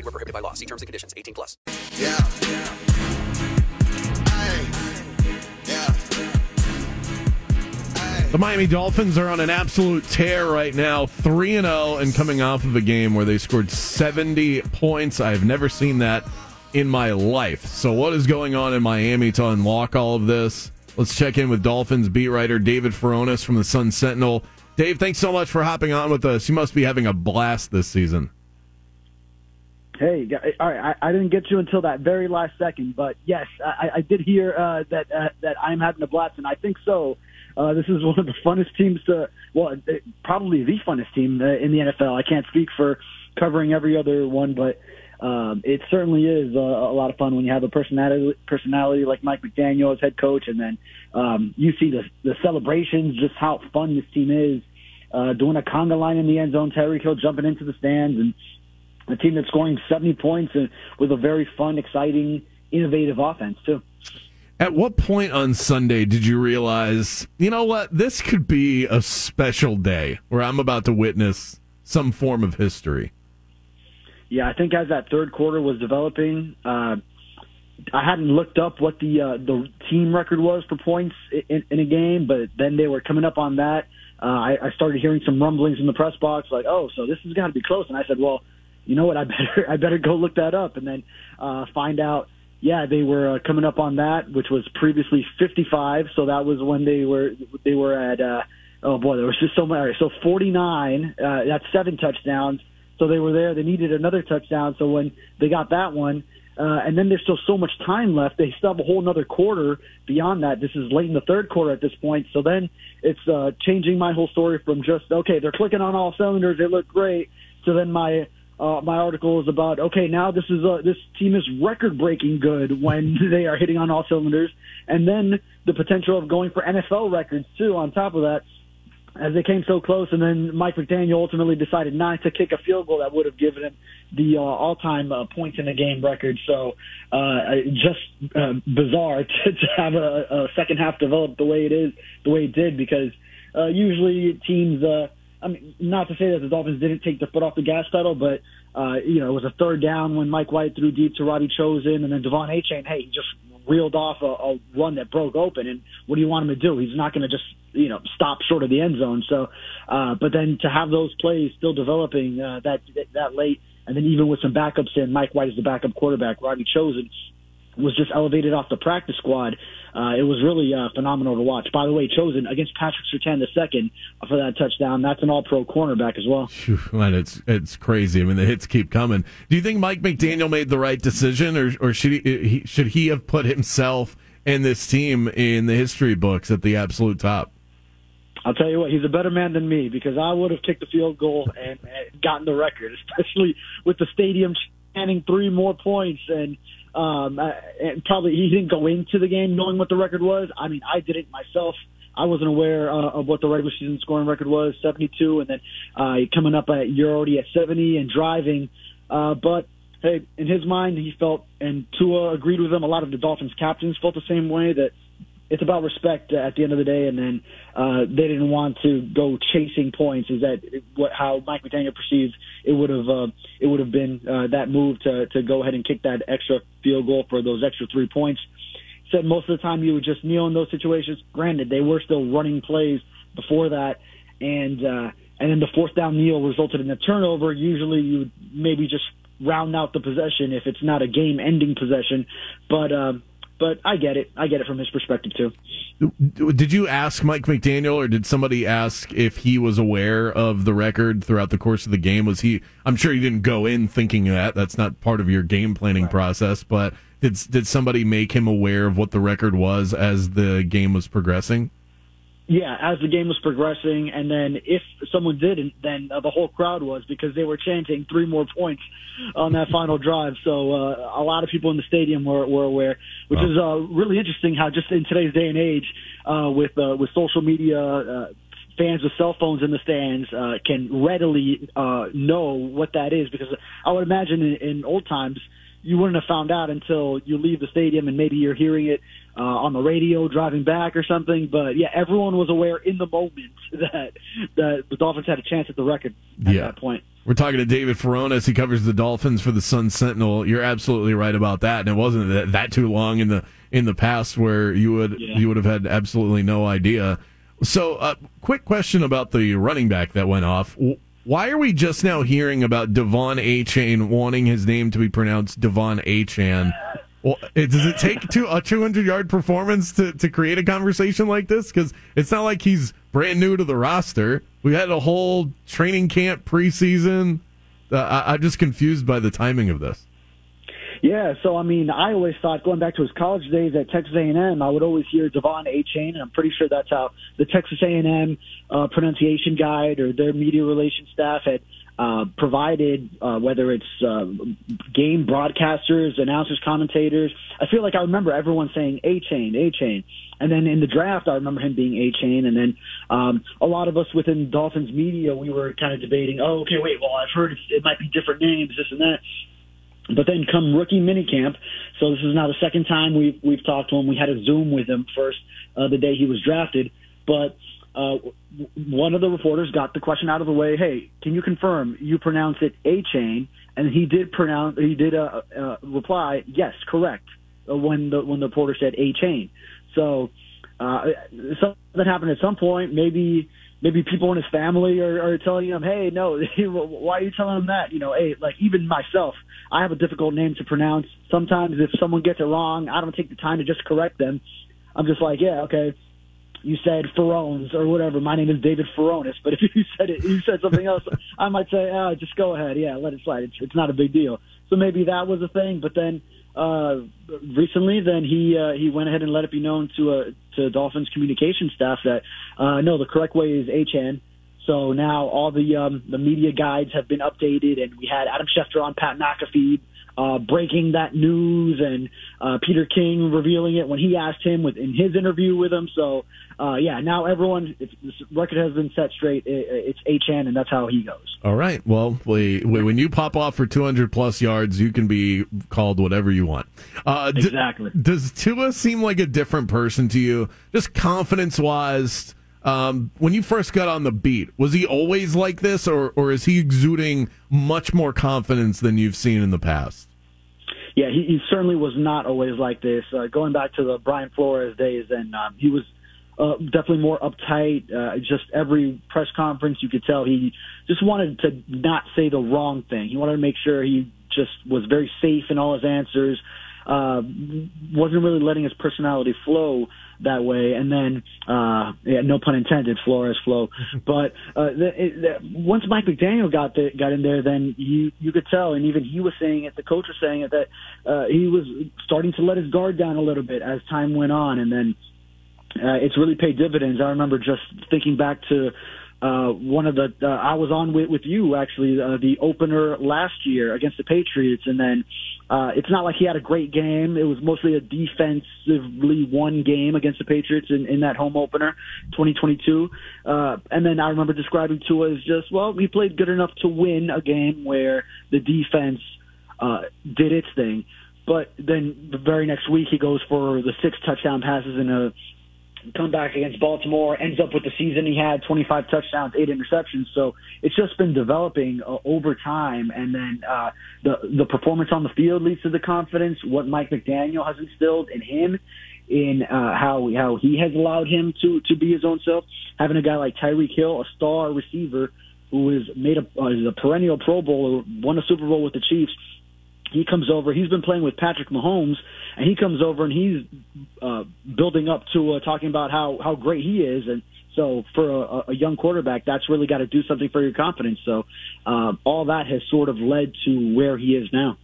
Void were prohibited by law. See terms and conditions. 18 plus. Yeah. The Miami Dolphins are on an absolute tear right now, 3 and 0 and coming off of a game where they scored 70 points. I've never seen that in my life. So what is going on in Miami to unlock all of this? Let's check in with Dolphins beat writer David Furones from the Sun Sentinel. Dave, thanks so much for hopping on with us. You must be having a blast this season. Hey, all right. I, I didn't get you until that very last second, but yes, I, I did hear uh, that uh, that I'm having a blast, and I think so. Uh, this is one of the funnest teams to, well, uh, probably the funnest team uh, in the NFL. I can't speak for covering every other one, but um, it certainly is uh, a lot of fun when you have a personality personality like Mike McDaniel as head coach, and then um, you see the the celebrations, just how fun this team is. Uh, doing a conga line in the end zone, Tyreek Hill jumping into the stands, and a team that's scoring 70 points and with a very fun, exciting, innovative offense too. At what point on Sunday did you realize, you know what, this could be a special day where I'm about to witness some form of history? Yeah, I think as that third quarter was developing, uh, I hadn't looked up what the uh, the team record was for points in, in a game, but then they were coming up on that. Uh, I, I started hearing some rumblings in the press box, like, "Oh, so this has got to be close." And I said, "Well, you know what? I better I better go look that up," and then uh, find out. Yeah, they were uh, coming up on that, which was previously 55. So that was when they were they were at. Uh, oh boy, there was just so many. So 49. Uh, that's seven touchdowns. So they were there. They needed another touchdown. So when they got that one, uh, and then there's still so much time left. They still have a whole another quarter beyond that. This is late in the third quarter at this point. So then it's uh, changing my whole story from just okay, they're clicking on all cylinders, they look great, to then my uh, my article is about okay, now this is uh, this team is record breaking good when they are hitting on all cylinders, and then the potential of going for NFL records too. On top of that, as they came so close, and then Mike McDaniel ultimately decided not to kick a field goal that would have given him the uh, all-time uh, points in a game record. So, uh, just uh, bizarre to, to have a, a second half develop the way it is, the way it did, because uh, usually teams. Uh, I mean, not to say that the Dolphins didn't take the foot off the gas pedal, but uh, you know, it was a third down when Mike White threw deep to Robbie Chosen, and then De'Von Achane, hey, he just reeled off a, a run that broke open. And what do you want him to do? He's not going to just you know stop short of the end zone. So, uh, but then to have those plays still developing uh, that that late, and then even with some backups in, Mike White is the backup quarterback, Robbie Chosen was just elevated off the practice squad. Uh, it was really uh, phenomenal to watch. By the way, chosen against Patrick Surtain the second for that touchdown. That's an All-Pro cornerback as well. Man, it's it's crazy. I mean, the hits keep coming. Do you think Mike McDaniel made the right decision, or or should he, he should he have put himself and this team in the history books at the absolute top? I'll tell you what, he's a better man than me because I would have kicked the field goal and, and gotten the record, especially with the stadium chanting three more points and um, uh, and probably he didn't go into the game knowing what the record was. I mean, I didn't myself. I wasn't aware uh, of what the regular season scoring record was, 72, and then uh, coming up at you're already at 70 and driving. Uh, but hey, in his mind, he felt, and Tua agreed with him. A lot of the Dolphins captains felt the same way that it's about respect at the end of the day, and then uh, they didn't want to go chasing points. Is that what how Mike McDaniel perceived it would have uh, it would have been uh, that move to to go ahead and kick that extra field goal for those extra three points? Said most of the time you would just kneel in those situations. Granted, they were still running plays before that, and uh, and then the fourth down kneel resulted in a turnover. Usually you would maybe just round out the possession if it's not a game ending possession, but. Um, but I get it. I get it from his perspective too. Did you ask Mike McDaniel, or did somebody ask if he was aware of the record throughout the course of the game? Was he? I'm sure he didn't go in thinking that. That's not part of your game planning right. process. But did did somebody make him aware of what the record was as the game was progressing? Yeah, as the game was progressing, and then if someone didn't, then uh, the whole crowd was because they were chanting three more points on that final drive. So uh, a lot of people in the stadium were, were aware, which Wow. is uh, really interesting. How just in today's day and age, uh, with uh, with social media, uh, fans with cell phones in the stands uh, can readily uh, know what that is. Because I would imagine in, in old times you wouldn't have found out until you leave the stadium and maybe you're hearing it uh, on the radio driving back or something. But yeah, everyone was aware in the moment that that the Dolphins had a chance at the record at Yeah. that point. We're talking to David Furones. He covers the Dolphins for the Sun Sentinel. You're absolutely right about that, and it wasn't that, that too long in the in the past where you would Yeah. you would have had absolutely no idea. So, uh, quick question about the running back that went off. Why are we just now hearing about Devon A. Chain wanting his name to be pronounced Devon A. Chan? Well, does it take a 200 yard performance to, to create a conversation like this? Because it's not like he's brand new to the roster. We had a whole training camp preseason. Uh, I, I'm just confused by the timing of this. Yeah, so I mean, I always thought going back to his college days at Texas A&M, I would always hear Devon A. Chain, and I'm pretty sure that's how the Texas A&M uh, pronunciation guide or their media relations staff had uh, provided, uh, whether it's uh, game broadcasters, announcers, commentators. I feel like I remember everyone saying A. Chain, A. Chain. And then in the draft, I remember him being A chain. And then um, a lot of us within Dolphins media, we were kind of debating, oh, okay, wait, well, I've heard it might be different names, this and that. But then come rookie minicamp, so this is now the second time we've we've talked to him. We had a Zoom with him first uh, the day he was drafted, but uh, one of the reporters got the question out of the way. Hey, can you confirm you pronounce it a chain? And he did pronounce he did uh, uh, reply yes, correct. Uh, when the when the reporter said a chain, so uh, something happened at some point. Maybe maybe people in his family are, are telling him, "Hey, no, why are you telling him that?" You know, hey, like even myself, I have a difficult name to pronounce. Sometimes if someone gets it wrong, I don't take the time to just correct them. I'm just like, yeah, okay. You said Ferones or whatever. My name is David Furones. But if you said it, you said something else, I might say, oh, just go ahead. Yeah, let it slide. It's, it's not a big deal. So maybe that was a thing. But then uh, recently, then he uh, he went ahead and let it be known to uh, to Dolphins communication staff that uh, no, the correct way is HN. So now all the um, the media guides have been updated, and we had Adam Schefter on Pat McAfee uh, breaking that news, and uh, Peter King revealing it when he asked him with in his interview with him. So uh, yeah, now everyone, if this record has been set straight, it, it's HN, and that's how he goes. All right. Well, we, we, when you pop off for 200 plus yards, you can be called whatever you want. Uh, d- Exactly. does Tua seem like a different person to you, just confidence wise? Um, when you first got on the beat, was he always like this, or or is he exuding much more confidence than you've seen in the past? Yeah, he, he certainly was not always like this. Uh, going back to the Brian Flores days, and um, he was uh, definitely more uptight. Uh, just every press conference, you could tell he just wanted to not say the wrong thing. He wanted to make sure he just was very safe in all his answers. Uh, wasn't really letting his personality flow that way. And then, uh, yeah, no pun intended, Flores flow. but uh, the, it, the, once Mike McDaniel got the, got in there, then you you could tell, and even he was saying it. The coach was saying it that uh, he was starting to let his guard down a little bit as time went on, and then uh, it's really paid dividends. I remember just thinking back to uh, one of the uh, I was on with, with you actually uh, the opener last year against the Patriots, and then uh, it's not like he had a great game. It was mostly a defensively won game against the Patriots in, in that home opener, 2022. Uh, and then I remember describing Tua as just well, he played good enough to win a game where the defense uh, did its thing. But then the very next week, he goes for the six touchdown passes in a comeback against Baltimore, ends up with the season he had 25 touchdowns, eight interceptions. So it's just been developing uh, over time. And then uh, the, the performance on the field leads to the confidence, what Mike McDaniel has instilled in him, in uh, how, how he has allowed him to, to be his own self. Having a guy like Tyreek Hill, a star receiver who is made a, uh, is a perennial Pro Bowler, won a Super Bowl with the Chiefs, he comes over. He's been playing with Patrick Mahomes, and he comes over and he's uh, building up to uh, talking about how how great he is. And so, for a, a young quarterback, that's really got to do something for your confidence. So, uh, all that has sort of led to where he is now.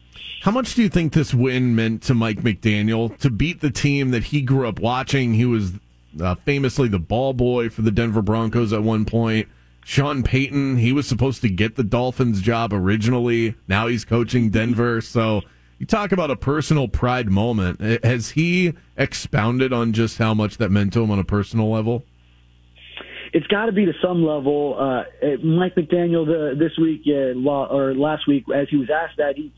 How much do you think this win meant to Mike McDaniel to beat the team that he grew up watching? He was uh, famously the ball boy for the Denver Broncos at one point. Sean Payton, he was supposed to get the Dolphins job originally. Now he's coaching Denver. So you talk about a personal pride moment. Has he expounded on just how much that meant to him on a personal level? It's got to be to some level. Uh, Mike McDaniel the, this week uh, or last week, as he was asked that, he,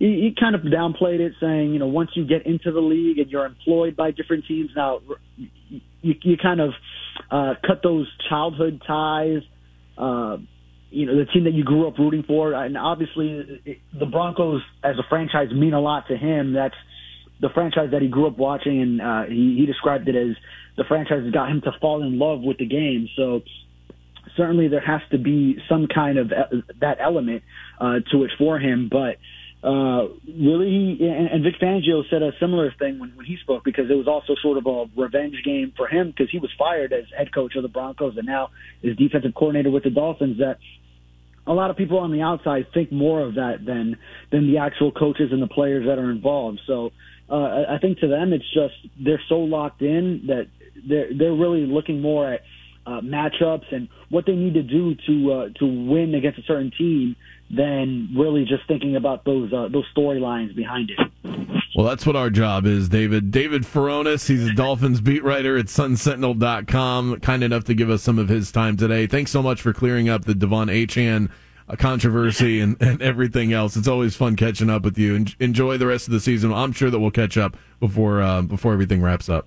he he kind of downplayed it, saying, you know, once you get into the league and you're employed by different teams, now you, you kind of uh, cut those childhood ties. Uh, you know, the team that you grew up rooting for, and obviously it, the Broncos as a franchise mean a lot to him. That's the franchise that he grew up watching, and uh, he, he described it as the franchise that got him to fall in love with the game. So certainly there has to be some kind of uh, that element uh, to it for him, but uh, really, and, and Vic Fangio said a similar thing when, when he spoke because it was also sort of a revenge game for him because he was fired as head coach of the Broncos and now is defensive coordinator with the Dolphins. That a lot of people on the outside think more of that than than the actual coaches and the players that are involved. So uh, I think to them, it's just they're so locked in that they're they're really looking more at uh, matchups and what they need to do to uh, to win against a certain team than really just thinking about those uh, those storylines behind it. Well, that's what our job is, David. David Furones, he's a Dolphins beat writer at sunsentinel.com, kind enough to give us some of his time today. Thanks so much for clearing up the De'Von Achane uh, controversy and, and everything else. It's always fun catching up with you. enjoy the rest of the season. I'm sure that we'll catch up before uh, before everything wraps up.